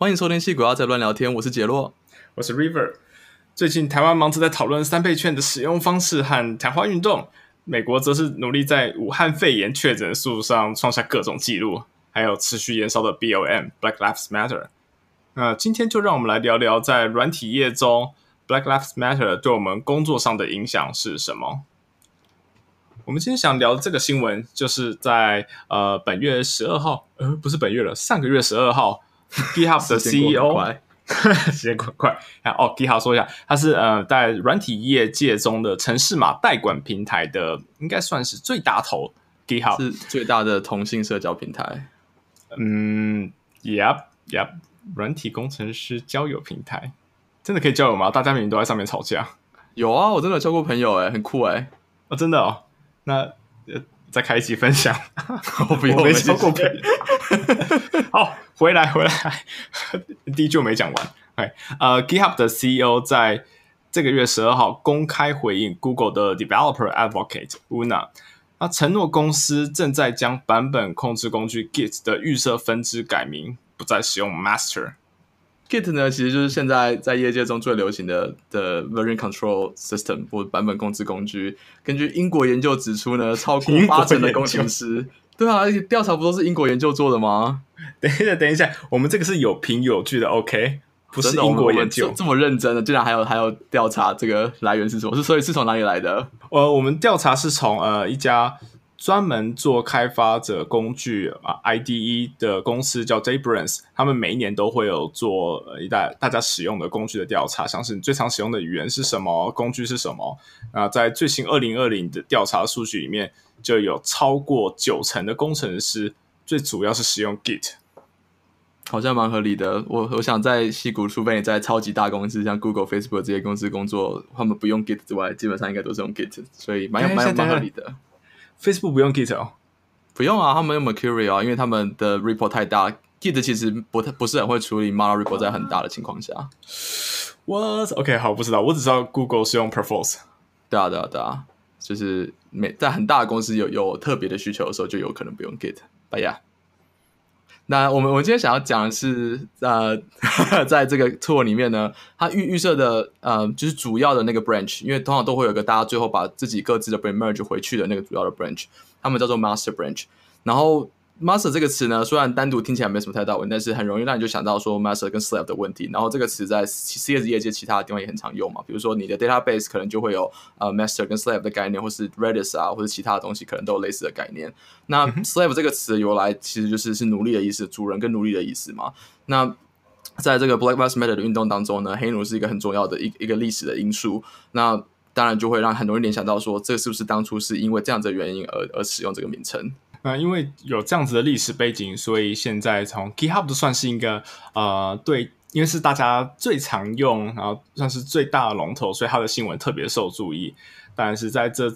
欢迎收听《戏骨要在乱聊天》，我是杰洛，我是 River。最近台湾忙着在讨论三倍券的使用方式和谈话运动，美国则是努力在武汉肺炎确诊数上创下各种纪录，还有持续延烧的 BOM（Black Lives Matter。那今天就让我们来聊聊在软体业中 Black Lives Matter 对我们工作上的影响是什么。我们今天想聊的这个新闻，就是在呃本月十二号，呃不是本月了，上个月十二号。GitHub 的 CEO，时间过快。哦，GitHub 说一下，它是呃在软体业界中的城市码代管平台的，应该算是最大头。GitHub 是最大的同性社交平台。嗯，Yep，Yep，软体工程师交友平台，真的可以交友吗？大家明明都在上面吵架。有啊，我真的交过朋友，哎，很酷，哎，哦，真的哦。那再开一期分享，我不用没交过朋友。好。回来，回来，第一句没讲完。哎，呃，GitHub 的 CEO 在这个月十二号公开回应 Google 的 Developer Advocate Una，那承诺公司正在将版本控制工具 Git 的预设分支改名，不再使用 Master。Git 呢，其实就是现在在业界中最流行的的 Version Control System 或版本控制工具。根据英国研究指出呢，超过八成的工程师。对啊，而且调查不都是英国研究做的吗？等一下，等一下，我们这个是有凭有据的，OK？不是英国研究这么认真的，竟然还有还有调查这个来源是什么？是所以是从哪里来的？呃，我们调查是从呃一家专门做开发者工具啊 IDE 的公司叫 JBrains，他们每一年都会有做一代大家使用的工具的调查，像是你最常使用的语言是什么，工具是什么？啊，在最新二零二零的调查数据里面。就有超过九成的工程师，最主要是使用 Git，好像蛮合理的。我我想在西谷，除非你在超级大公司，像 Google、Facebook 这些公司工作，他们不用 Git 之外，基本上应该都是用 Git，所以蛮蛮蛮合理的。Facebook 不用 Git 哦，不用啊，他们用 Mercury 啊，因为他们的 report 太大，Git 其实不太不是很会处理 model report，在很大的情况下。我 OK 好，不知道，我只知道 Google 是用 Perforce。对啊，对啊，对啊。就是每在很大的公司有有特别的需求的时候，就有可能不用 Git。哎呀，那我们我们今天想要讲的是，呃，在这个 Tour 里面呢，它预预设的呃，就是主要的那个 branch，因为通常都会有个大家最后把自己各自的 branch merge 回去的那个主要的 branch，他们叫做 master branch，然后。Master 这个词呢，虽然单独听起来没什么太大问题，但是很容易让你就想到说 master 跟 slave 的问题。然后这个词在 CS 业界其他的地方也很常用嘛，比如说你的 database 可能就会有呃 master 跟 slave 的概念，或是 Redis 啊，或者其他的东西可能都有类似的概念。那 slave 这个词由来其实就是是奴隶的意思，主人跟奴隶的意思嘛。那在这个 Black Lives Matter 的运动当中呢，黑奴是一个很重要的一一个历史的因素。那当然就会让很多人联想到说，这是不是当初是因为这样子的原因而而使用这个名称？那因为有这样子的历史背景，所以现在从 GitHub 都算是一个呃，对，因为是大家最常用，然后算是最大的龙头，所以它的新闻特别受注意。但是在这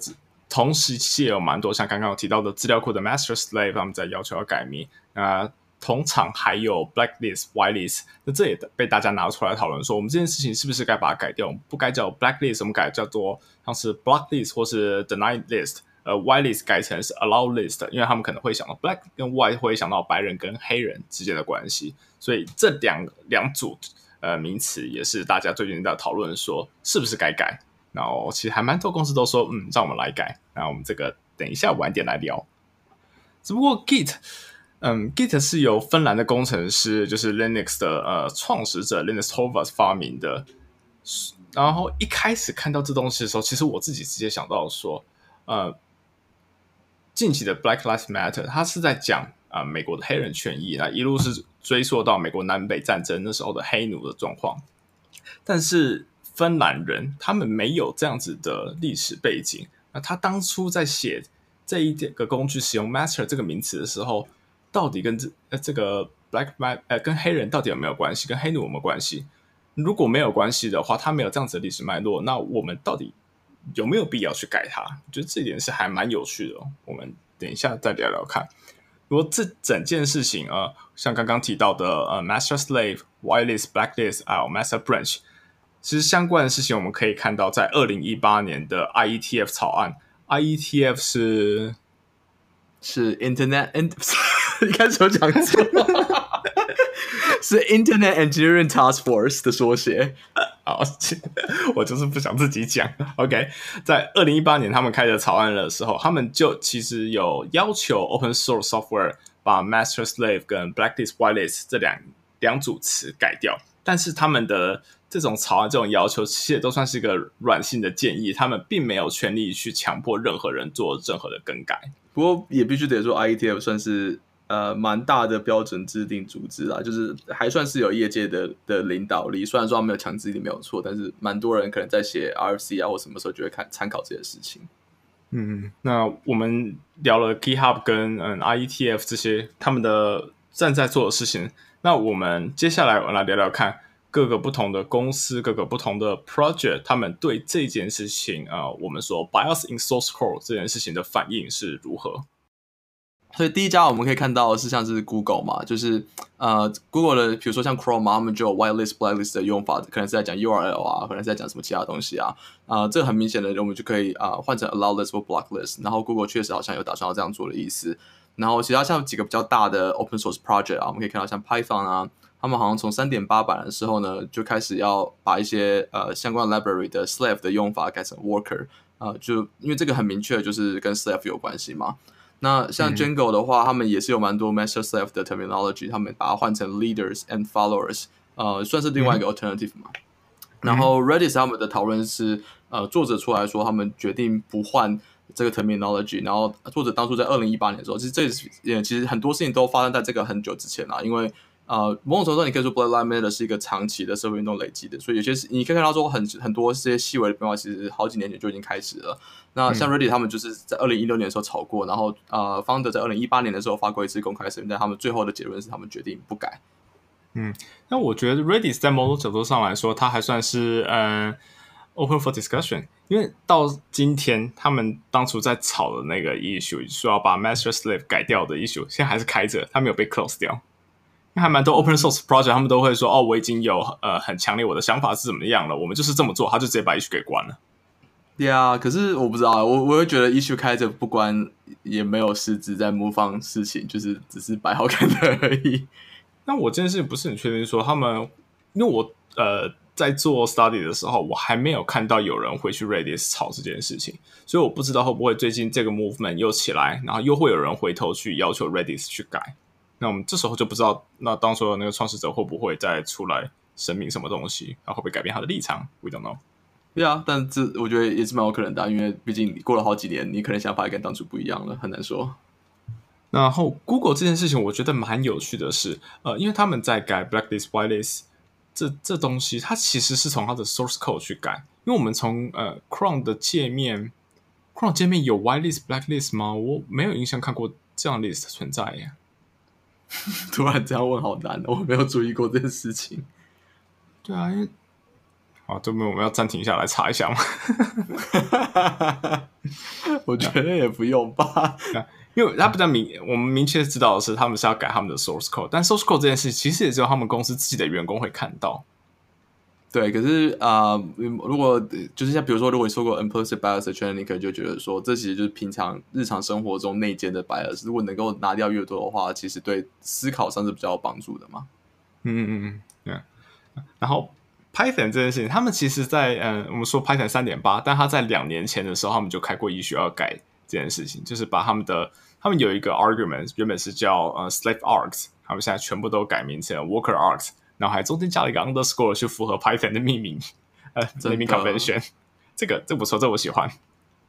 同时期也有蛮多像刚刚我提到的资料库的 Master Slave，他们在要求要改名。那同场还有 Blacklist、Whitelist，那这也被大家拿出来讨论，说我们这件事情是不是该把它改掉？不该叫 Blacklist，我们改叫做像是 Blocklist 或是 Denied List。呃，white list 改成是 allow list，因为他们可能会想到 black 跟 white 会想到白人跟黑人之间的关系，所以这两两组呃名词也是大家最近在讨论说是不是该改。然后其实还蛮多公司都说，嗯，让我们来改。那我们这个等一下晚点来聊。只不过 Git，嗯，Git 是由芬兰的工程师，就是 Linux 的呃创始者 Linus Torvalds 发明的。然后一开始看到这东西的时候，其实我自己直接想到说，呃。近期的 Black Lives Matter，它是在讲啊美国的黑人权益，那一路是追溯到美国南北战争那时候的黑奴的状况。但是芬兰人他们没有这样子的历史背景，那他当初在写这一个工具使用 Master 这个名词的时候，到底跟这呃这个 Black ma 呃跟黑人到底有没有关系？跟黑奴有没有关系？如果没有关系的话，他没有这样子的历史脉络，那我们到底？有没有必要去改它？我觉得这点是还蛮有趣的。我们等一下再聊聊看。如果这整件事情啊，像刚刚提到的呃，master slave、whitelist、blacklist 还有 master branch，其实相关的事情我们可以看到，在二零一八年的 IETF 草案，IETF 是是 Internet，一开始我讲错，是 Internet Engineering Task Force 的缩写。好，我就是不想自己讲。OK，在二零一八年他们开的草案的时候，他们就其实有要求 Open Source Software 把 Master Slave 跟 Blacklist Whitelist 这两两组词改掉，但是他们的这种草案这种要求，其实也都算是一个软性的建议，他们并没有权利去强迫任何人做任何的更改。不过也必须得说，IETF 算是。呃，蛮大的标准制定组织啊，就是还算是有业界的的领导力。虽然说他没有强制力没有错，但是蛮多人可能在写 RFC 啊或什么时候就会看参考这些事情。嗯，那我们聊了 GitHub 跟嗯 IETF 这些他们的正在做的事情，那我们接下来我来聊聊看各个不同的公司、各个不同的 project，他们对这件事情啊，我们说 bias in source code 这件事情的反应是如何。所以第一家我们可以看到是像是 Google 嘛，就是呃 Google 的，比如说像 Chrome 他们就有 Whitelist、Blacklist 的用法，可能是在讲 URL 啊，可能是在讲什么其他东西啊。啊，这个很明显的，我们就可以啊换成 Allow List 或 Blacklist。然后 Google 确实好像有打算要这样做的意思。然后其他像几个比较大的 Open Source Project 啊，我们可以看到像 Python 啊，他们好像从三点八版的时候呢，就开始要把一些呃相关 Library 的 Slave 的用法改成 Worker 啊，就因为这个很明确就是跟 Slave 有关系嘛。那像 Django 的话，他们也是有蛮多 master slave 的 terminology，他们把它换成 leaders and followers，呃，算是另外一个 alternative 嘛。然后 Redis 他们的讨论是，呃，作者出来说他们决定不换这个 terminology，然后作者当初在二零一八年的时候，其实这也其实很多事情都发生在这个很久之前啦，因为。呃，某种程度上，你可以说 Black Lives Matter 是一个长期的社会运动累积的，所以有些你可以看到说很很多这些细微的变化，其实好几年前就已经开始了。那像 Reddit 他们就是在二零一六年的时候炒过，然后呃，Founder 在二零一八年的时候发过一次公开声明，但他们最后的结论是他们决定不改。嗯，那我觉得 Reddit 在某种角度上来说，它还算是嗯 open for discussion，因为到今天他们当初在炒的那个 issue 说要把 Master Slave 改掉的 issue，现在还是开着，它没有被 close 掉。还蛮多 open source project，他们都会说：“哦，我已经有呃很强烈我的想法是怎么样了，我们就是这么做。”他就直接把 issue 给关了。对啊，可是我不知道，我我会觉得 issue 开着不关也没有实质在模仿事情，就是只是摆好看的而已。那我这件事情不是很确定，说他们因为我呃在做 study 的时候，我还没有看到有人会去 Redis 炒这件事情，所以我不知道会不会最近这个 movement 又起来，然后又会有人回头去要求 Redis 去改。那我们这时候就不知道，那当初的那个创始者会不会再出来声明什么东西，然后会不会改变他的立场？We don't know。对啊，但这我觉得也是蛮有可能的，因为毕竟过了好几年，你可能想法也跟当初不一样了，很难说。然后 Google 这件事情，我觉得蛮有趣的是，呃，因为他们在改 Blacklist、Whitelist 这这东西，它其实是从它的 source code 去改。因为我们从呃 Chrome 的界面，Chrome 界面有 Whitelist、Blacklist 吗？我没有印象看过这样 list 存在呀。突然这样问好难，我没有注意过这件事情。对啊，因为好，这边我们要暂停下来查一下吗？我觉得也不用吧，因为他比较明，我们明确知道的是，他们是要改他们的 source code，但 source code 这件事其实也只有他们公司自己的员工会看到。对，可是啊，如果就是像比如说，如果你说过 implicit bias 的圈，你可能就觉得说，这其实就是平常日常生活中内建的 bias。如果能够拿掉越多的话，其实对思考上是比较有帮助的嘛。嗯嗯嗯，对。然后 Python 这件事情，他们其实，在嗯，我们说 Python 三点八，但他在两年前的时候，他们就开过一学要改这件事情，就是把他们的他们有一个 argument 原本是叫呃 slave args，他们现在全部都改名成 worker args。然后还中间加了一个 underscore 去符合 Python 的命名，呃，naming convention，这个这不错，这我喜欢。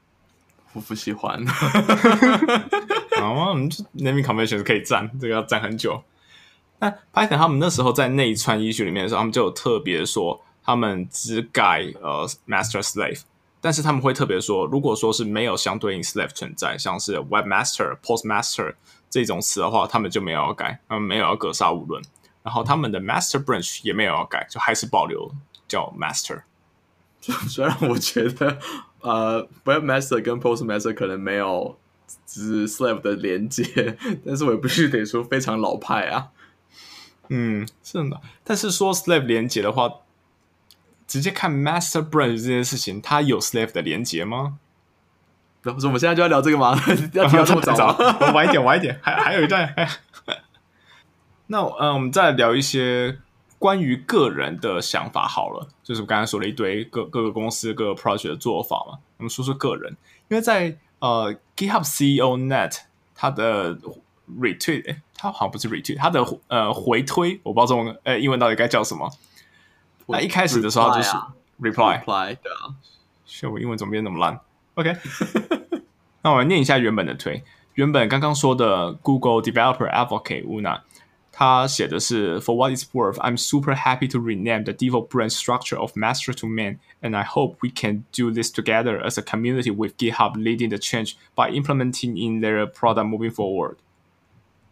我不喜欢。好啊，我们 naming convention 可以站，这个要站很久。那 Python 他们那时候在内串 issue 里面的时候，他们就有特别说，他们只改呃 master slave，但是他们会特别说，如果说是没有相对应 slave 存在，像是 webmaster、postmaster 这种词的话，他们就没有要改，他们没有要格杀勿论。然后他们的 master branch 也没有要改，就还是保留叫 master。虽然我觉得，呃，webmaster 跟 postmaster 可能没有只 slave 的连接，但是我也不是得说非常老派啊。嗯，是的。但是说 slave 连接的话，直接看 master branch 这件事情，它有 slave 的连接吗？不是，我们现在就要聊这个吗？要聊这么早？晚一点，晚一点，还还有一段。那嗯，我们再聊一些关于个人的想法好了，就是我刚才说了一堆各各个公司各个 project 的做法嘛，我们说说个人，因为在呃 GitHub CEO Net 他的 retweet，哎，他好像不是 retweet，他的呃回推，我不知道中文呃英文到底该叫什么。那一开始的时候就是 reply， reply 对啊，是我英文怎么变那么烂？OK，那我来念一下原本的推。原本刚刚说的 Google Developer Advocate Una，他写的是 For what it's worth, I'm super happy to rename the default branch structure of master to man, and I hope we can do this together as a community with GitHub leading the change by implementing in their product moving forward.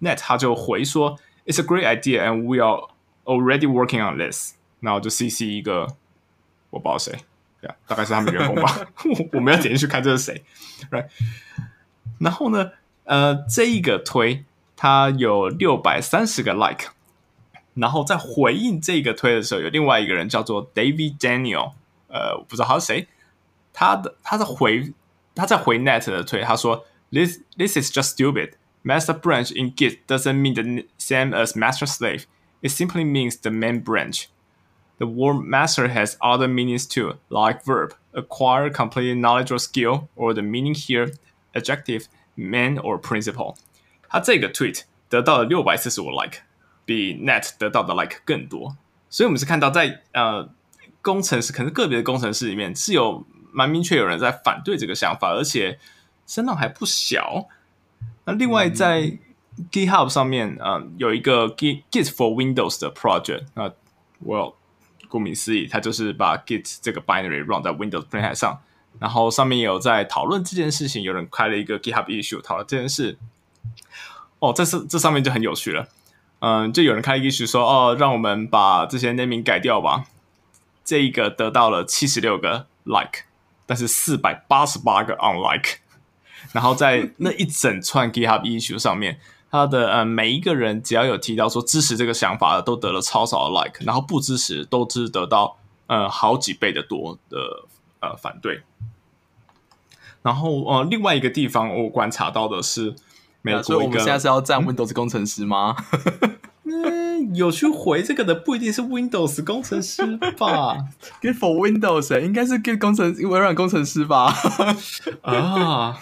Net 他就回说，It's a great idea, and we are already working on this. 那我就 CC 一个，我不知道谁，对啊，大概是他们员工吧，我没有点进去看这是谁，right？然后呢，呃，这一个推它有六百三十个 like，然后在回应这个推的时候，有另外一个人叫做 David Daniel，呃，我不知道他是谁，他的他在回他在回 Net 的推，他说 This this is just stupid. Master branch in Git doesn't mean the same as master slave. It simply means the main branch. The word master has other meanings too, like verb, acquire, complete knowledge or skill, or the meaning here, adjective, man or principle. 他这个 tweet 得到了六百四十五 like，比 net 得到的 like 更多。所以我们是看到在呃工程师，可能个别的工程师里面是有蛮明确有人在反对这个想法，而且声浪还不小。 那另外在 GitHub 上面，嗯、呃，有一个 Git Git for Windows 的 project，那我顾名思义，它就是把 Git 这个 binary run 在 Windows printhead 上，然后上面也有在讨论这件事情，有人开了一个 GitHub issue 讨论这件事。哦，这是这上面就很有趣了，嗯，就有人开 issue 说，哦，让我们把这些 naming 改掉吧。这一个得到了七十六个 like，但是四百八十八个 unlike。然后在那一整串 GitHub issue 上面，他的呃每一个人只要有提到说支持这个想法的，都得了超少的 like，然后不支持都只得到呃好几倍的多的呃反对。然后呃另外一个地方我观察到的是所以我们现在是要站 Windows 工程师吗？嗯有去回这个的不一定是 Windows 工程师吧？Git for Windows 欸应该是 Git 工程微软工程师吧？啊，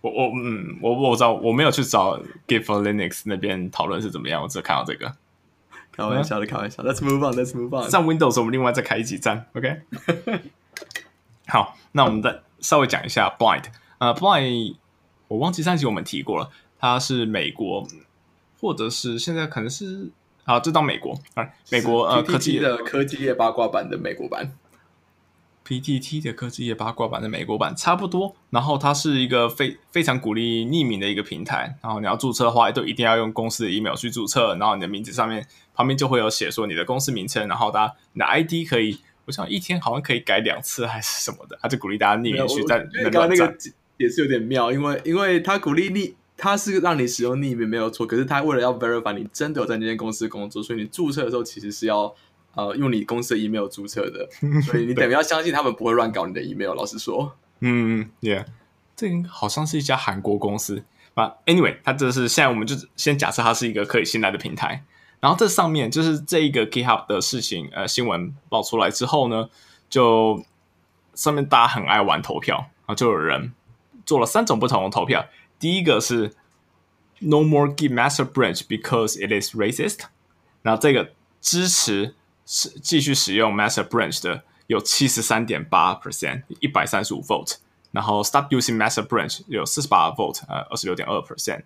我我嗯，我我知道，我没有去找 Git for Linux 那边讨论是怎么样，我只看到这个。开玩笑的，开玩笑。Let's move on，Let's move on。上 Windows 我们另外再开一集站，OK？好，那我们再稍微讲一下 Blind。呃，Blind 我忘记上集我们提过了，它是美国，或者是现在可能是啊，这当美国啊，美国呃科技的科技业八卦版的美国版。PTT 的科技业八卦版的美国版差不多，然后它是一个非非常鼓励匿名的一个平台，然后你要注册的话，都一定要用公司的 email 去注册，然后你的名字上面旁边就会有写说你的公司名称，然后它你的 ID 可以，我想一天好像可以改两次还是什么的，他就鼓励大家匿名去在那刚刚那个也是有点妙，因为因为他鼓励匿，他是让你使用匿名没有错，可是他为了要 verify 你真的有在那间公司工作，所以你注册的时候其实是要呃用你公司的 email 注册的，所以你等于要相信他们不会乱搞你的 email。老实说，嗯，Yeah，这个好像是一家韩国公司啊。Anyway，它这是现在我们就先假设它是一个可以信赖的平台。然后这上面就是这一个 GitHub 的事情，呃，新闻爆出来之后呢，就上面大家很爱玩投票，然后就有人做了三种不同的投票。第一个是 No more Git master branch because it is racist。然后这个支持是继续使用 master branch 的有七十三点八 percent，一百三十五 vote。然后 stop using master branch 有四十八 vote，呃，二十六点二 percent。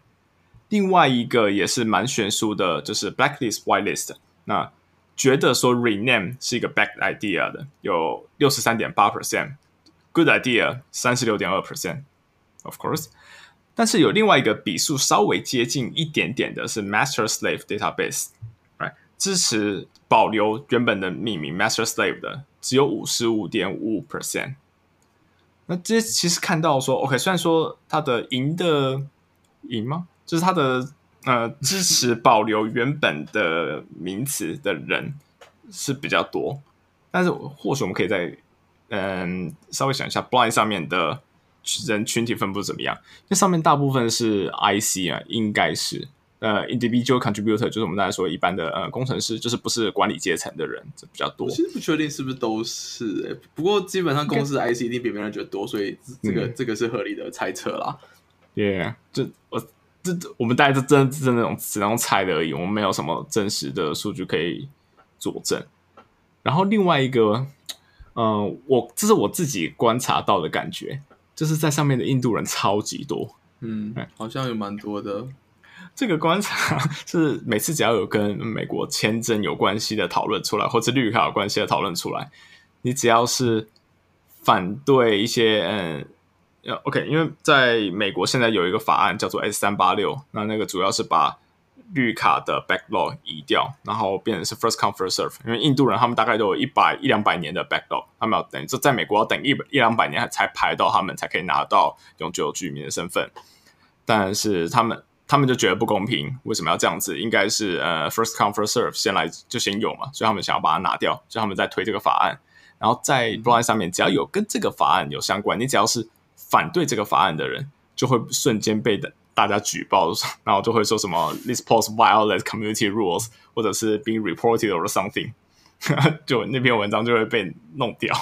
另外一个也是蛮悬殊的，就是 blacklist whitelist。那觉得说 rename 是一个 bad idea 的，有六十三点八 percent，good idea 三十六点二 percent，of course。但是有另外一个比数稍微接近一点点的是 master slave database，right 支持保留原本的命名 master slave 的只有五十五点五 percent。那这其实看到说，OK，虽然说它的赢的赢吗？就是它的呃支持保留原本的名词的人是比较多，但是或许我们可以在嗯稍微想一下 Blind 上面的人群体分布怎么样？那上面大部分是 IC 啊，应该是呃 individual contributor，就是我们大家说一般的呃工程师，就是不是管理阶层的人这比较多我。其实不确定是不是都是、欸，不过基本上公司的 IC 一定比别人觉得多，所以这个、嗯这个是合理的猜测啦。Yeah，这我这这我们大概是真真的那种只能猜的而已，我们没有什么真实的数据可以佐证。然后另外一个，呃，我这是我自己观察到的感觉，就是在上面的印度人超级多。嗯，好像有蛮多的。这个观察 是每次只要有跟美国签证有关系的讨论出来，或者绿卡有关系的讨论出来，你只要是反对一些嗯。呃，OK，因为在美国现在有一个法案叫做 S 三八六，那那个主要是把绿卡的 backlog 移掉，然后变成是 first come first serve。因为印度人他们大概都有一百一两百年的 backlog，他们要等这在美国要等一一两百年才排到他们才可以拿到永久居民的身份，但是他们他们就觉得不公平，为什么要这样子？应该是呃 first come first serve 先来就先有嘛，所以他们想要把它拿掉，所以他们在推这个法案。然后在 Blind 上面，只要有跟这个法案有相关，你只要是反对这个法案的人，就会瞬间被的大家举报，然后就会说什么 this post violates community rules，或者是 being reported or something，就那篇文章就会被弄掉。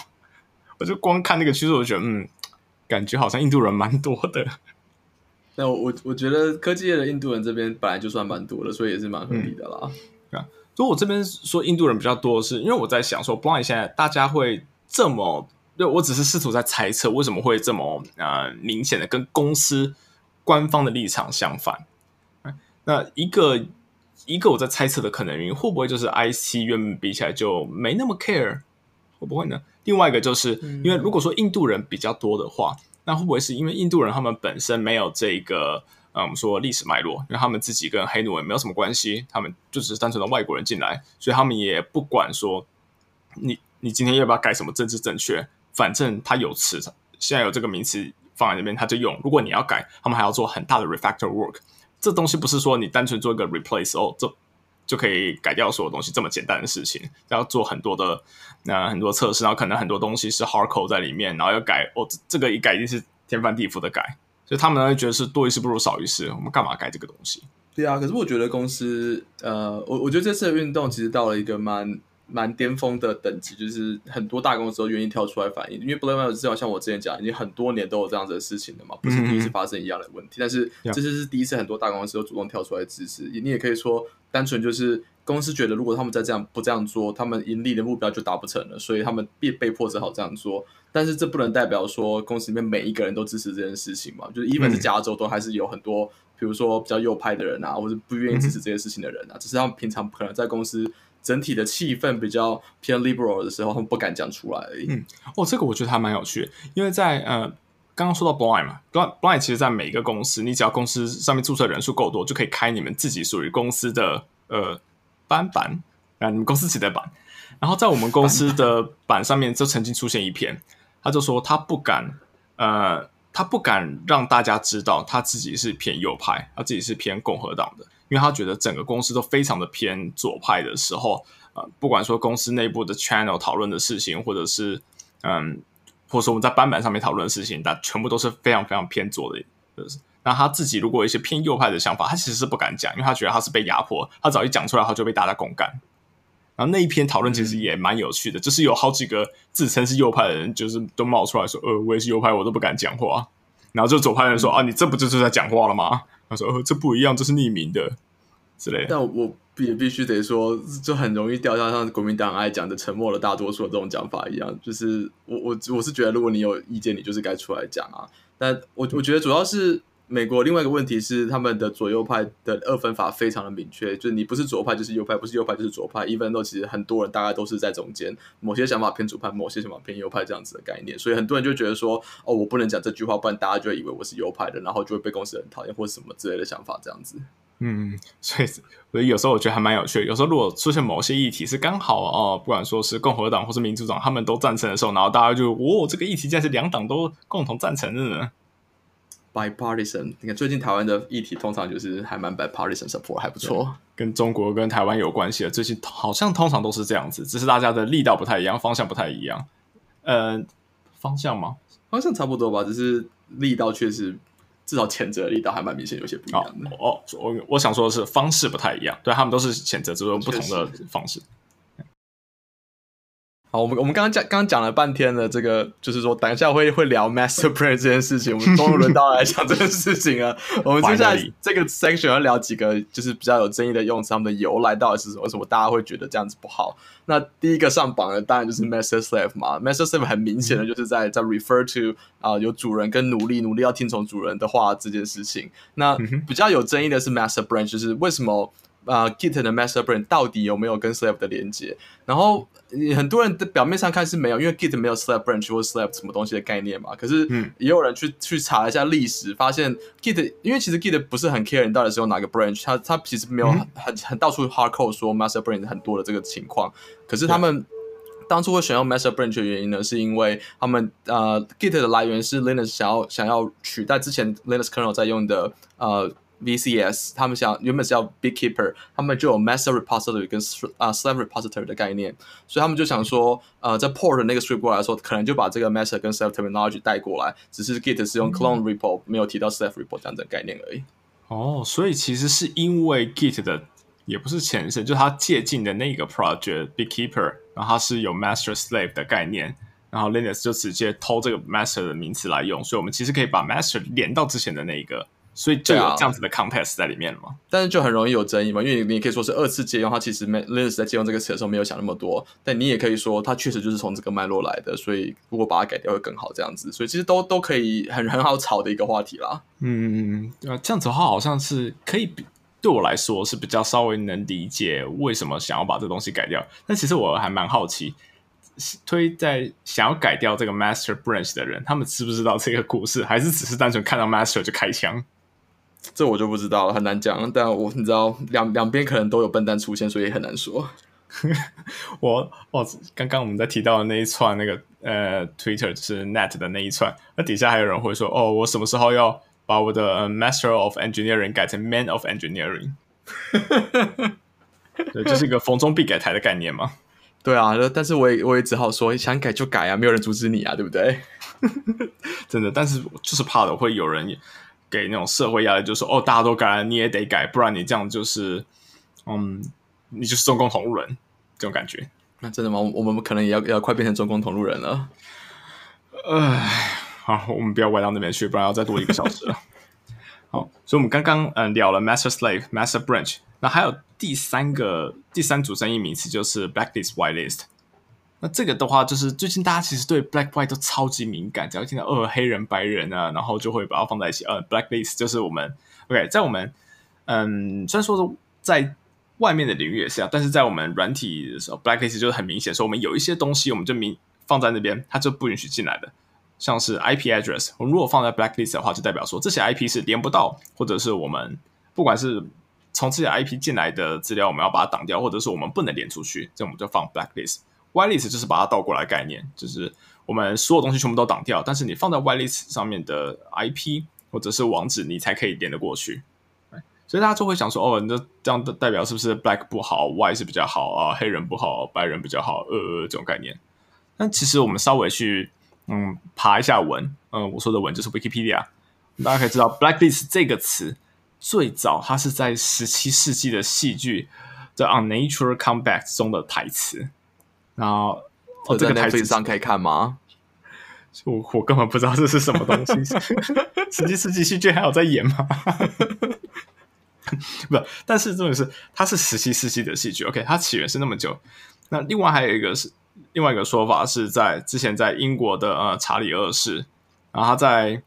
我就光看那个趋势，我就觉得嗯，感觉好像印度人蛮多的。但我我我觉得科技业的印度人这边本来就算蛮多的，所以也是蛮合理的啦。啊所以我这边说印度人比较多的是，因为我在想说，Blind 现在大家会这么，对我只是试图在猜测为什么会这么呃明显的跟公司官方的立场相反。那一个一个我在猜测的可能原因，会不会就是 IC 原本比起来就没那么 care，会不会呢？另外一个就是因为如果说印度人比较多的话，那会不会是因为印度人他们本身没有这个？呃，我们说历史脉络，因为他们自己跟黑奴也没有什么关系，他们就只是单纯的外国人进来，所以他们也不管说你你今天要不要改什么政治正确，反正他有词，现在有这个名词放在那边他就用。如果你要改，他们还要做很大的 refactor work，这东西不是说你单纯做一个 replace 哦，这就可以改掉所有东西这么简单的事情，要做很多的那、呃、很多测试，然后可能很多东西是 hard code 在里面，然后要改哦，这个一改一定是天翻地覆的改。所以他们会觉得是多一事不如少一事，我们干嘛改这个东西？对啊，可是我觉得公司，呃，我我觉得这次的运动其实到了一个蛮蛮巅峰的等级，就是很多大公司都愿意跳出来反应，因为 b l a m e 至少像我之前讲，已经很多年都有这样子的事情了嘛，不是第一次发生一样的问题，但是这次是第一次很多大公司都主动跳出来支持，你也可以说单纯就是公司觉得如果他们再这样不这样做，他们盈利的目标就达不成了，所以他们被被迫只好这样做。但是这不能代表说公司里面每一个人都支持这件事情嘛？就是，even 是加州都还是有很多，比如说比较右派的人啊，或者不愿意支持这些事情的人啊，只是他们平常可能在公司整体的气氛比较偏 liberal 的时候，他们不敢讲出来。嗯，哦，这个我觉得还蛮有趣的，因为在呃刚刚说到 Blind 嘛，blind 其实在每一个公司，你只要公司上面注册人数够多，就可以开你们自己属于公司的呃班版啊，你们公司自己的版。然后在我们公司的版上面就曾经出现一篇。他就说他不敢，呃，他不敢让大家知道他自己是偏右派，他自己是偏共和党的，因为他觉得整个公司都非常的偏左派的时候，呃，不管说公司内部的 channel 讨论的事情，或者是嗯，或者说我们在班板上面讨论的事情，但全部都是非常非常偏左的。那他自己如果有一些偏右派的想法，他其实是不敢讲，因为他觉得他是被压迫，他早一讲出来，他就被大家公干。然后那一篇讨论其实也蛮有趣的，就是有好几个自称是右派的人，就是都冒出来说：“呃，我也是右派，我都不敢讲话。”然后就左派人说：“啊，你这不就是在讲话了吗？”他说：“呃，这不一样，这是匿名的之类的。”但我也必须得说，就很容易掉下像国民党爱讲的“沉默了大多数”的这种讲法一样。就是我我我是觉得，如果你有意见，你就是该出来讲啊。但我我觉得主要是。美国另外一个问题是，他们的左右派的二分法非常的明确，就是你不是左派就是右派，不是右派就是左派。even though 其实很多人大概都是在中间，某些想法偏左派，某些想法偏右派这样子的概念。所以很多人就觉得说，哦，我不能讲这句话，不然大家就会以为我是右派的，然后就会被公司很讨厌或者什么之类的想法这样子。嗯，所以所以有时候我觉得还蛮有趣的。有时候如果出现某些议题是刚好哦，不管说是共和党或是民主党他们都赞成的时候，然后大家就哦，这个议题竟然是两党都共同赞成的呢。bipartisan，你看最近台湾的议题通常就是还蛮 bipartisan support，还不错。跟中国跟台湾有关系的，最近好像通常都是这样子，只是大家的力道不太一样，方向不太一样。呃，方向吗？方向差不多吧，只是力道确实至少谴责力道还蛮明显，有些不一样的。哦，我我想说的是方式不太一样，对他们都是谴责，只是用不同的方式。好，我们我们刚刚讲，刚刚讲了半天的这个，就是说，等一下会会聊 master brain 这件事情，我们终于轮到来讲这件事情了。我们接下来这个 section 要聊几个，就是比较有争议的用词，他们的由来到底是什么？为什么大家会觉得这样子不好？那第一个上榜的当然就是 master slave 嘛，master slave 很明显的就是在在 refer to 啊，有主人跟奴隶，奴隶要听从主人的话这件事情。那比较有争议的是 master Branch，就是为什么？啊，Git 的 master brain 到底有没有跟 slave 的连接？然后很多人的表面上看是没有，因为 Git 没有 slave branch 或 slave 什么东西的概念嘛。可是也有人去去查一下历史，发现 Git 因为其实 Git 不是很 care 你到底是用哪个 branch，它它其实没有很很到处 hard code 说 master brain 很多的这个情况。可是他们当初会选用 master branch 的原因呢，是因为他们呃 Git 的来源是 Linux 想要想要取代之前 Linux kernel 在用的呃。VCS，他们想原本是要 Big Keeper，他们就有 Master Repository 跟啊 Slave Repository 的概念，所以他们就想说，呃，在 Port 那个 Script 过来的时候，可能就把这个 Master 跟 Slave Terminology 带过来，只是 Git 是用 Clone Repo，没有提到 Slave Repo 这样的概念而已。哦，所以其实是因为 Git 的也不是前身，就它借鉴的那个 Project Big Keeper，然后它是有 Master Slave 的概念，然后 Linux 就直接偷这个 Master 的名词来用，所以我们其实可以把 Master 连到之前的那一个。所以就有这样子的 context 在里面了嘛？但是就很容易有争议嘛，因为你你可以说是二次借用，它其实 Linux 在借用这个词的时候没有想那么多，但你也可以说它确实就是从这个脉络来的，所以如果把它改掉会更好这样子，所以其实都都可以很很好吵的一个话题啦。嗯，呃，这样子的话好像是可以比对我来说是比较稍微能理解为什么想要把这东西改掉，但其实我还蛮好奇，推在想要改掉这个 master branch 的人，他们知不知道这个故事，还是只是单纯看到 master 就开枪？这我就不知道了，很难讲。但我你知道，两两边可能都有笨蛋出现，所以很难说。我哦，刚刚我们在提到的那一串那个呃，Twitter 就是 Net 的那一串，那底下还有人会说：“哦，我什么时候要把我的 Master of Engineering 改成 Man of Engineering？” 对，这是一个逢中必改台的概念嘛？对啊，但是我也我也只好说，想改就改啊，没有人阻止你啊，对不对？真的，但是就是怕的会有人。给那种社会压力，就说哦，大家都改了，你也得改，不然你这样就是，嗯，你就是中共同路人这种感觉。那真的吗？我们可能也要要快变成中共同路人了。唉，好，我们不要歪到那边去，不然要再多一个小时了。好，所以我们刚刚嗯聊了 master slave、master branch，那还有第三个第三组争议名词就是 blacklist、whitelist。那这个的话，就是最近大家其实对 black white 都超级敏感，只要听到呃黑人白人啊，然后就会把它放在一起。呃，blacklist 就是我们 OK，在我们嗯，虽然说在外面的领域也是啊，但是在我们软体的时候，blacklist 就是很明显，说我们有一些东西，我们就明放在那边，它就不允许进来的。像是 IP address，我们如果放在 blacklist 的话，就代表说这些 IP 是连不到，或者是我们不管是从这些 IP 进来的资料，我们要把它挡掉，或者是我们不能连出去，这我们就放 blacklist。Whitelist 就是把它倒过来概念，就是我们所有东西全部都挡掉，但是你放在 Whitelist 上面的 IP 或者是网址，你才可以连得过去。所以大家就会想说，哦，你这样的代表是不是 Black 不好，White 是比较好啊？黑人不好，白人比较好，呃，这种概念。但其实我们稍微去嗯爬一下文，嗯，我说的文就是 Wikipedia，大家可以知道 Blacklist 这个词最早它是在十七世纪的戏剧《The Unnatural Comeback》中的台词。然后，哦，这个台子上可以看吗？我我根本不知道这是什么东西。十七世纪戏剧还有在演吗？不，但是重点是它是十七世纪的戏剧。OK，它起源是那么久。那另外还有一个是另外一个说法是在之前在英国的呃查理二世，然后他在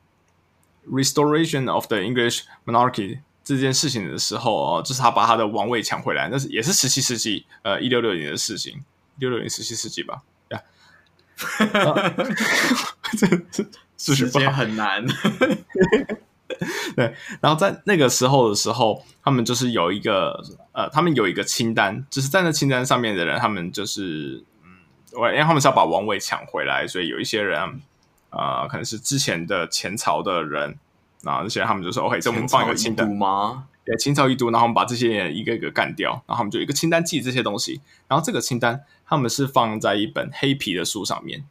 Restoration of the English Monarchy 这件事情的时候哦，就是他把他的王位抢回来，那是也是十七世纪呃一六六年的事情。六六零十七世纪吧，呀，这这时间很难。对，然后在那个时候的时候，他们就是有一个呃，他们有一个清单，就是在那清单上面的人，他们就是嗯，我因为他们是要把王位抢回来，所以有一些人啊，可能是之前的前朝的人啊，那些他们就说 OK，这我们放一个清单。吗？对，清朝一都，然后我们把这些人一个一个干掉，然后他们就一个清单记这些东西，然后这个清单他们是放在一本黑皮的书上面，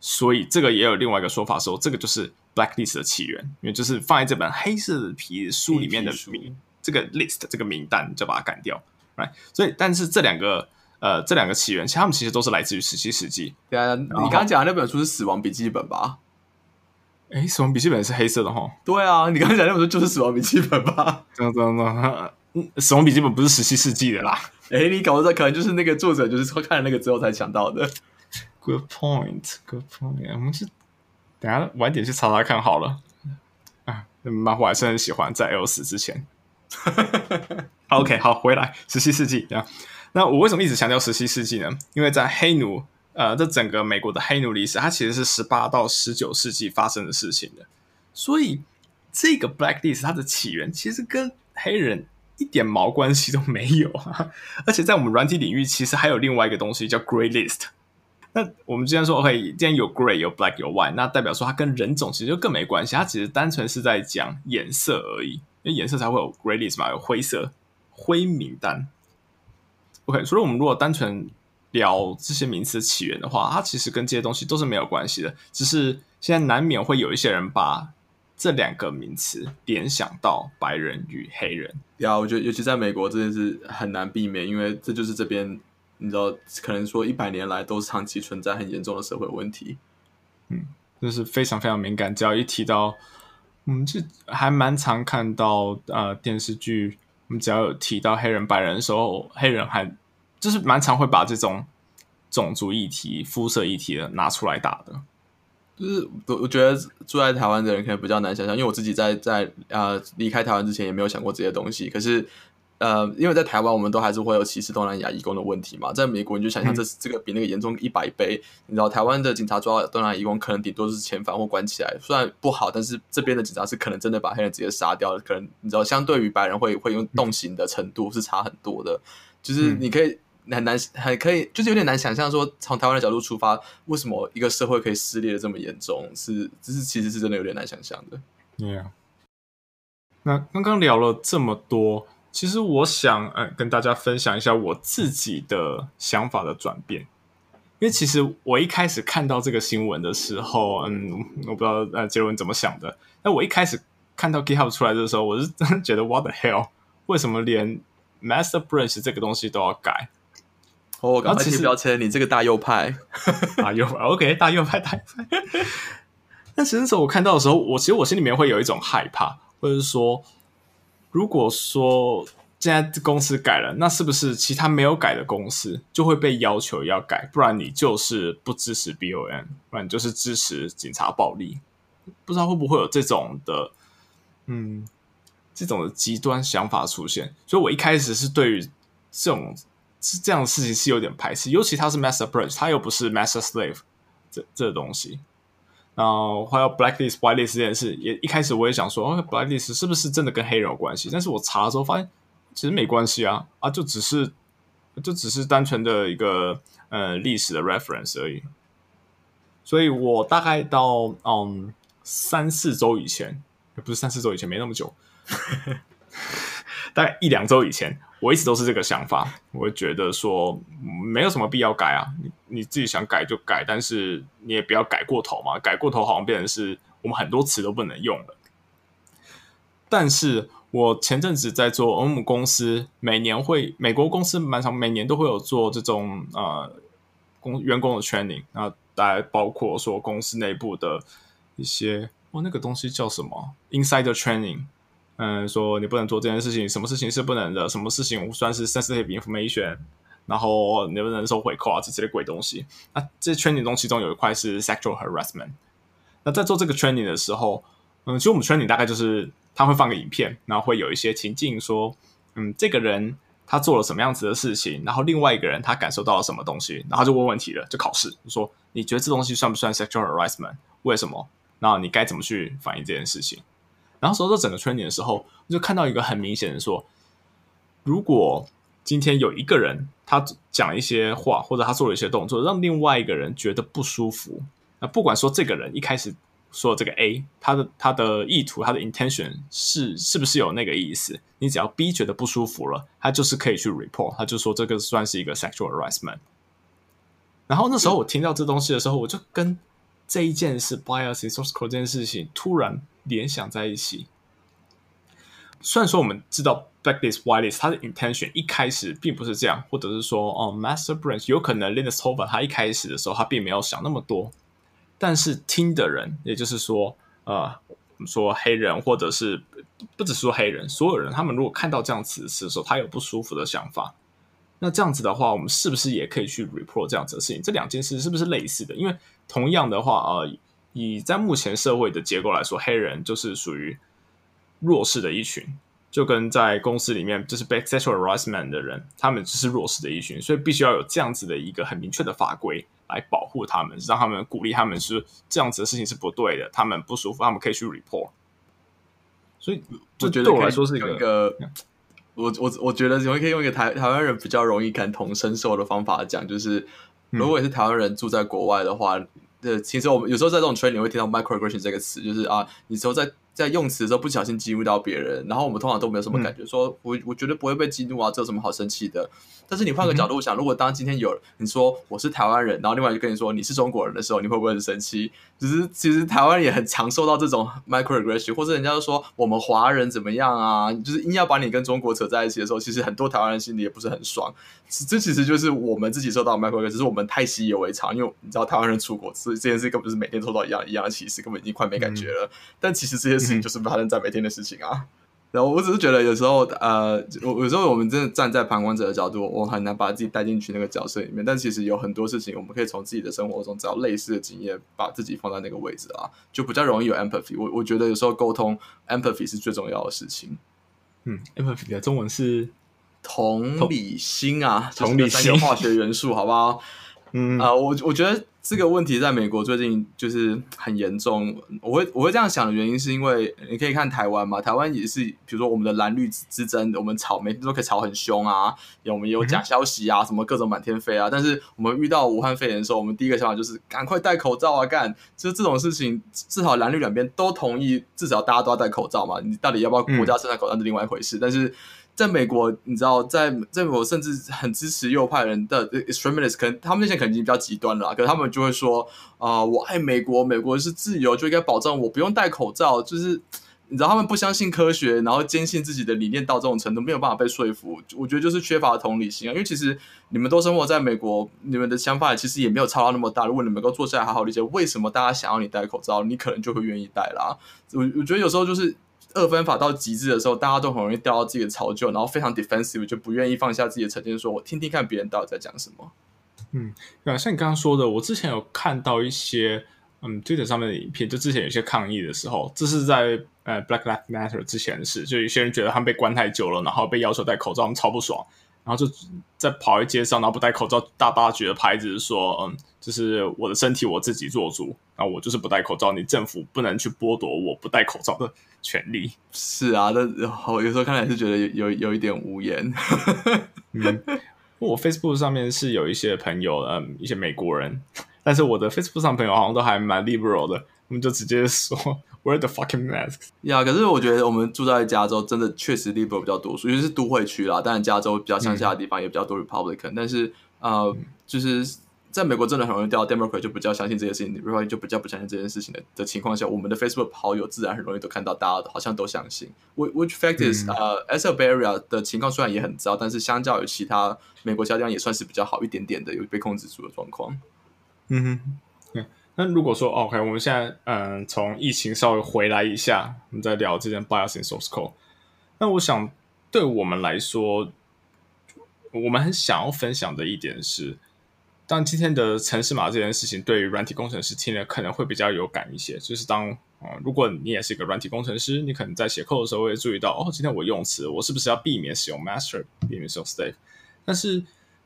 所以这个也有另外一个说法说，这个就是 blacklist 的起源，因为就是放在这本黑色的皮书里面的名这个 list 这个名单就把它干掉，right？所以，但是这两个呃这两个起源，其实他们其实都是来自于十七世纪。对啊，你刚刚讲的那本书是《死亡笔记本》吧？哎，死亡笔记本是黑色的哈？对啊，你刚刚讲那本书就是《死亡笔记本》吧？真的真的，死亡笔记本不是十七世纪的啦。哎，你搞的可能就是那个作者就是说看了那个之后才想到的。Good point, good point。我们是等下晚点去查查看好了。啊，漫画还是很喜欢在 L 死之前。OK，好，回来十七世纪啊。那我为什么一直强调十七世纪呢？因为在黑奴。呃，这整个美国的黑奴历史，它其实是十八到十九世纪发生的事情的，所以这个 blacklist 它的起源其实跟黑人一点毛关系都没有啊！而且在我们软体领域，其实还有另外一个东西叫 gray list。那我们之前说，OK，既然有 gray、有 black、有 white，那代表说它跟人种其实就更没关系，它其实单纯是在讲颜色而已，因为颜色才会有 gray list 嘛，有灰色、灰名单。OK，所以我们如果单纯聊这些名词起源的话，它其实跟这些东西都是没有关系的，只是现在难免会有一些人把这两个名词联想到白人与黑人。呀，我觉得尤其在美国，这件事很难避免，因为这就是这边你知道，可能说一百年来都是长期存在很严重的社会问题。嗯，就是非常非常敏感，只要一提到，嗯，这还蛮常看到呃电视剧，我们只要有提到黑人白人的时候，黑人还。就是蛮常会把这种种族议题、肤色议题的拿出来打的。就是我我觉得住在台湾的人可能比较难想象，因为我自己在在呃离开台湾之前也没有想过这些东西。可是呃，因为在台湾我们都还是会有歧视东南亚移工的问题嘛。在美国你就想象这这个比那个严重一百倍。你知道台湾的警察抓东南亚移工，可能顶多是遣返或关起来，虽然不好，但是这边的警察是可能真的把黑人直接杀掉了。可能你知道，相对于白人会会用动刑的程度是差很多的。就是你可以。很难，很可以，就是有点难想象说，从台湾的角度出发，为什么一个社会可以撕裂的这么严重？是，这是其实是真的有点难想象的。对啊。那刚刚聊了这么多，其实我想，呃，跟大家分享一下我自己的想法的转变。因为其实我一开始看到这个新闻的时候，嗯，我不知道呃杰伦怎么想的。那我一开始看到 GitHub 出来的时候，我是真觉得 What the hell？为什么连 Master Branch 这个东西都要改？我刚刚贴标签，你这个大右派，大右派，OK，大右派，大右派。但其实那时候我看到的时候，我其实我心里面会有一种害怕，或者是说，如果说现在公司改了，那是不是其他没有改的公司就会被要求要改？不然你就是不支持 BOM，不然你就是支持警察暴力。不知道会不会有这种的，嗯，这种的极端想法出现？所以我一开始是对于这种。是这样的事情是有点排斥，尤其他是 master branch，他又不是 master slave 这这东西。然后还有 blacklist、whitelist 这件事，也一开始我也想说，blacklist 是不是真的跟黑人有关系？但是我查的时候发现，其实没关系啊，啊，就只是就只是单纯的一个呃历史的 reference 而已。所以我大概到嗯三四周以前，也不是三四周以前，没那么久。大概一两周以前，我一直都是这个想法。我觉得说没有什么必要改啊，你你自己想改就改，但是你也不要改过头嘛。改过头好像变成是我们很多词都不能用了。但是我前阵子在做我们公司，每年会美国公司蛮常每年都会有做这种呃工员工的 training，那大概包括说公司内部的一些，哦，那个东西叫什么 insider training。嗯，说你不能做这件事情，什么事情是不能的，什么事情算是 sensitive information，然后你不能收回扣啊，这些鬼东西。那这 training 中其中有一块是 sexual harassment。那在做这个 training 的时候，嗯，其实我们 training 大概就是他会放个影片，然后会有一些情境说，嗯，这个人他做了什么样子的事情，然后另外一个人他感受到了什么东西，然后就问问题了，就考试，说你觉得这东西算不算 sexual harassment？为什么？那你该怎么去反映这件事情？然后，说到整个 training 的时候，我就看到一个很明显的说：如果今天有一个人他讲一些话，或者他做了一些动作，让另外一个人觉得不舒服，那不管说这个人一开始说这个 A，他的他的意图，他的 intention 是是不是有那个意思？你只要 B 觉得不舒服了，他就是可以去 report，他就说这个算是一个 sexual harassment。然后那时候我听到这东西的时候，我就跟这一件事 bias in source code 这件事情突然联想在一起。虽然说我们知道 blacklist whitelist 它的 intention 一开始并不是这样，或者是说哦 master branch 有可能 Linus Torvald 他一开始的时候他并没有想那么多，但是听的人，也就是说呃说黑人或者是不只是说黑人，所有人他们如果看到这样子的时候，他有不舒服的想法，那这样子的话，我们是不是也可以去 report 这样子的事情？这两件事是不是类似的？因为同样的话，呃，以在目前社会的结构来说，黑人就是属于。弱势的一群，就跟在公司里面就是 sexual harassment 的人，他们就是弱势的一群，所以必须要有这样子的一个很明确的法规来保护他们，让他们鼓励他们是这样子的事情是不对的，他们不舒服，他们可以去 report。所以，我觉得对我来说是一个，我我我觉得我们可以用一个台台湾人比较容易感同身受的方法讲，就是如果是台湾人住在国外的话，对，其实我们有时候在这种 trade 你会听到 microaggression 这个词，就是啊，你说在。在用词的时候不小心激怒到别人，然后我们通常都没有什么感觉，说我我绝对不会被激怒啊，这有什么好生气的？但是你换个角度想，如果当今天有你说我是台湾人，然后另外就跟你说你是中国人的时候，你会不会很生气？只是其实台湾也很常受到这种 microaggression，或者人家就说我们华人怎么样啊？就是硬要把你跟中国扯在一起的时候，其实很多台湾人心里也不是很爽。这其实就是我们自己受到 microaggression，只是我们太习以为常，因为你知道台湾人出国，所以这件事根本就是每天受到一样一样的歧视，根本已经快没感觉了。但其实这些事情就是发生在每天的事情啊。然后我只是觉得有时候，呃，我有时候我们真的站在旁观者的角度，我很难把自己带进去那个角色里面。但其实有很多事情，我们可以从自己的生活中找类似的经验，把自己放在那个位置啊，就比较容易有 empathy。我我觉得有时候沟通 empathy 是最重要的事情。嗯，empathy 的中文是同理心啊，同理心化学元素，好不好？嗯啊，我我觉得。这个问题在美国最近就是很严重。我会我会这样想的原因，是因为你可以看台湾嘛，台湾也是，比如说我们的蓝绿之争，我们吵每天都可以吵很凶啊，有我们有假消息啊，什么各种满天飞啊。但是我们遇到武汉肺炎的时候，我们第一个想法就是赶快戴口罩啊，干！就是这种事情，至少蓝绿两边都同意，至少大家都要戴口罩嘛。你到底要不要国家生产口罩是另外一回事，但是。在美国，你知道，在在美国甚至很支持右派人的 extremists，可能他们那些可能已经比较极端了，可是他们就会说啊，我爱美国，美国是自由，就应该保障我不用戴口罩。就是你知道，他们不相信科学，然后坚信自己的理念到这种程度，没有办法被说服。我觉得就是缺乏同理心啊。因为其实你们都生活在美国，你们的想法其实也没有差到那么大。如果你们能够坐下来好好理解为什么大家想要你戴口罩，你可能就会愿意戴啦。我我觉得有时候就是。二分法到极致的时候，大家都很容易掉到自己的巢臼，然后非常 defensive，就不愿意放下自己的成见，说我听听看别人到底在讲什么。嗯，对啊，像你刚刚说的，我之前有看到一些嗯 Twitter 上面的影片，就之前有些抗议的时候，这是在呃 Black Lives Matter 之前的事，就有些人觉得他们被关太久了，然后被要求戴口罩，他们超不爽。然后就在跑在街上，然后不戴口罩，大大举的牌子说：“嗯，就是我的身体我自己做主，然后我就是不戴口罩，你政府不能去剥夺我不戴口罩的权利。”是啊，那我有时候看来是觉得有有一点无言。嗯，我 Facebook 上面是有一些朋友，嗯，一些美国人，但是我的 Facebook 上朋友好像都还蛮 liberal 的，我们就直接说。Where the fucking mask？呀，可是我觉得我们住在加州，真的确实 liberal 比较多数，尤其是都会区啦。当然，加州比较乡下的地方也比较多 Republican。但是，呃，就是在美国真的很容易掉 Democrat，就比较相信这件事情，Republican 就比较不相信这件事情的的情况下，我们的 Facebook 好友自然很容易都看到，大家好像都相信。Which fact is，呃，as a barrier 的情况虽然也很糟，但是相较于其他美国家乡也算是比较好一点点的，有被控制住的状况。嗯哼。那如果说 OK，我们现在嗯，从疫情稍微回来一下，我们再聊这件 bias in source code。那我想，对我们来说，我们很想要分享的一点是，当今天的城市码这件事情，对于软体工程师听了可能会比较有感一些。就是当啊，如果你也是一个软体工程师，你可能在写 code 的时候会注意到，哦，今天我用词，我是不是要避免使用 master，避免使用 state？但是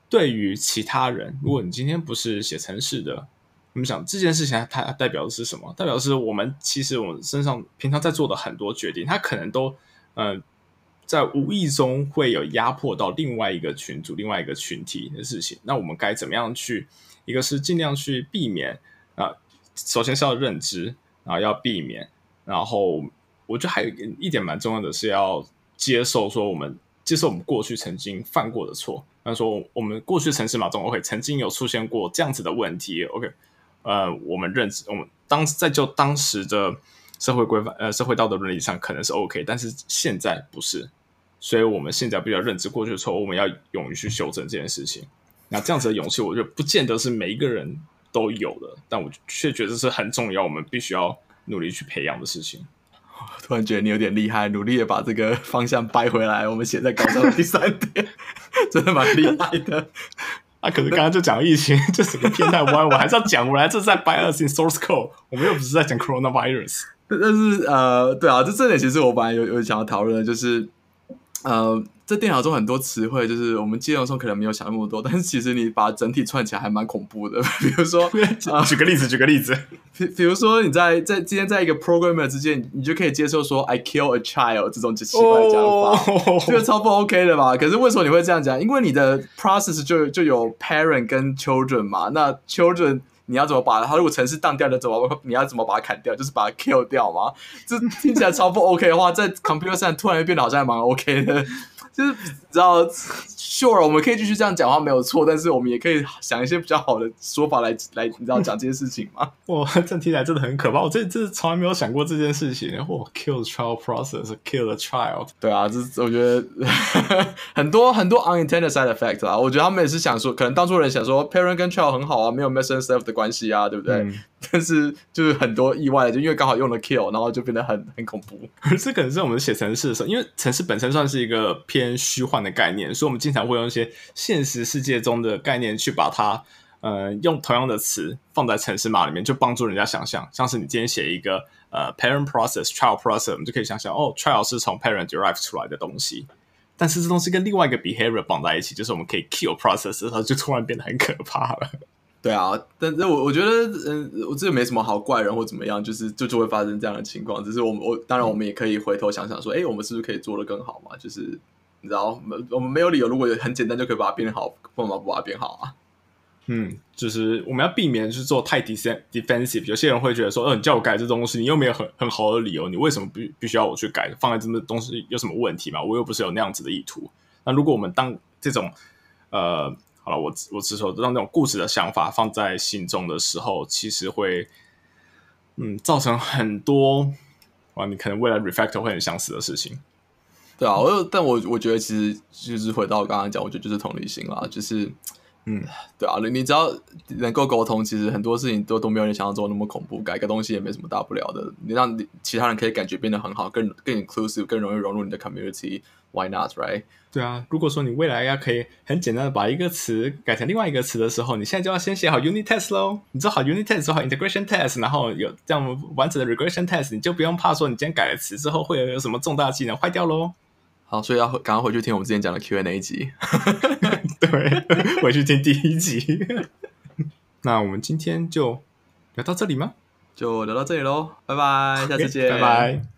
对于其他人，如果你今天不是写程式的，我们想这件事情，它代表的是什么？代表的是我们其实我们身上平常在做的很多决定，它可能都呃在无意中会有压迫到另外一个群组、另外一个群体的事情。那我们该怎么样去？一个是尽量去避免啊，首先是要认知，然后要避免，然后我觉得还有一点蛮重要的是要接受，说我们接受我们过去曾经犯过的错。那说我们过去城市马中，OK，曾经有出现过这样子的问题，OK。呃，我们认知，我们当在就当时的社会规范，呃，社会道德伦理上可能是 OK，但是现在不是，所以我们现在比较认知过去的错误，我们要勇于去修正这件事情。那这样子的勇气，我觉得不见得是每一个人都有的，但我却觉得是很重要，我们必须要努力去培养的事情。突然觉得你有点厉害，努力的把这个方向掰回来。我们写在稿上的第三点，真的蛮厉害的。啊，可是刚刚就讲疫情，就整个偏太歪，我还是要讲。我来这是在 bias in source code，我们又不是在讲 coronavirus。但是呃，对啊，这这点其实我本来有有想要讨论的，就是呃。在电脑中很多词汇，就是我们记忆中可能没有想那么多，但是其实你把整体串起来还蛮恐怖的。比如说，举个例子，举个例子，比比如说你在在今天在一个 programmer 之间，你就可以接受说 I kill a child 这种奇怪的讲法，这个超不 OK 的吧？可是为什么你会这样讲？因为你的 process 就就有 parent 跟 children 嘛，那 children 你要怎么把它？如果城市荡掉了，怎么你要怎么把它砍掉？就是把它 kill 掉吗？这听起来超不 OK 的话，在 computer 上突然变得好像还蛮 OK 的。就是知道，sure，我们可以继续这样讲话没有错，但是我们也可以想一些比较好的说法来来，你知道讲这件事情吗？哇，这听起来真的很可怕！我这这从来没有想过这件事情。哇，kill child process，kill the child。对啊，这我觉得 很多很多 unintended side effect 啊。我觉得他们也是想说，可能当初人想说 parent 跟 child 很好啊，没有 messenger 的关系啊，对不对？但是就是很多意外，就因为刚好用了 kill，然后就变得很很恐怖。这可能是我们写城市的时候，因为城市本身算是一个偏虚幻的概念，所以我们经常会用一些现实世界中的概念去把它，呃，用同样的词放在城市码里面，就帮助人家想象。像是你今天写一个呃 parent process child process，我们就可以想象哦，child 是从 parent derive 出来的东西，但是这东西跟另外一个 behavior 绑在一起，就是我们可以 kill process 的时候，就突然变得很可怕了。对啊，但是我我觉得，嗯，我这个没什么好怪人或怎么样，就是就就会发生这样的情况。只是我们我当然我们也可以回头想想说，哎，我们是不是可以做的更好嘛？就是你知道，我们没有理由，如果有很简单就可以把它变好，为什么不把它变好啊？嗯，就是我们要避免去做太 defensive。有些人会觉得说，呃，你叫我改这东西，你又没有很很好的理由，你为什么必必须要我去改？放在这么东西有什么问题吗？我又不是有那样子的意图。那如果我们当这种呃。好了，我我只说让那种固执的想法放在心中的时候，其实会嗯造成很多啊，你可能未来 refactor 会很相似的事情。对啊，我但我我觉得其实就是回到我刚刚讲，我觉得就是同理心啦，就是嗯，对啊，你你只要能够沟通，其实很多事情都都没有你想象中那么恐怖，改个东西也没什么大不了的。你让你其他人可以感觉变得很好，更更 inclusive，更容易融入你的 community。Why not, right？对啊，如果说你未来要可以很简单的把一个词改成另外一个词的时候，你现在就要先写好 unit test 喽。你做好 unit test，做好 integration test，然后有这样完整的 regression test，你就不用怕说你今天改了词之后会有什么重大技能坏掉喽。好，所以要赶快回去听我们之前讲的 Q&A 一集。对，回去听第一集。那我们今天就聊到这里吗？就聊到这里喽，拜拜，下次见，拜拜。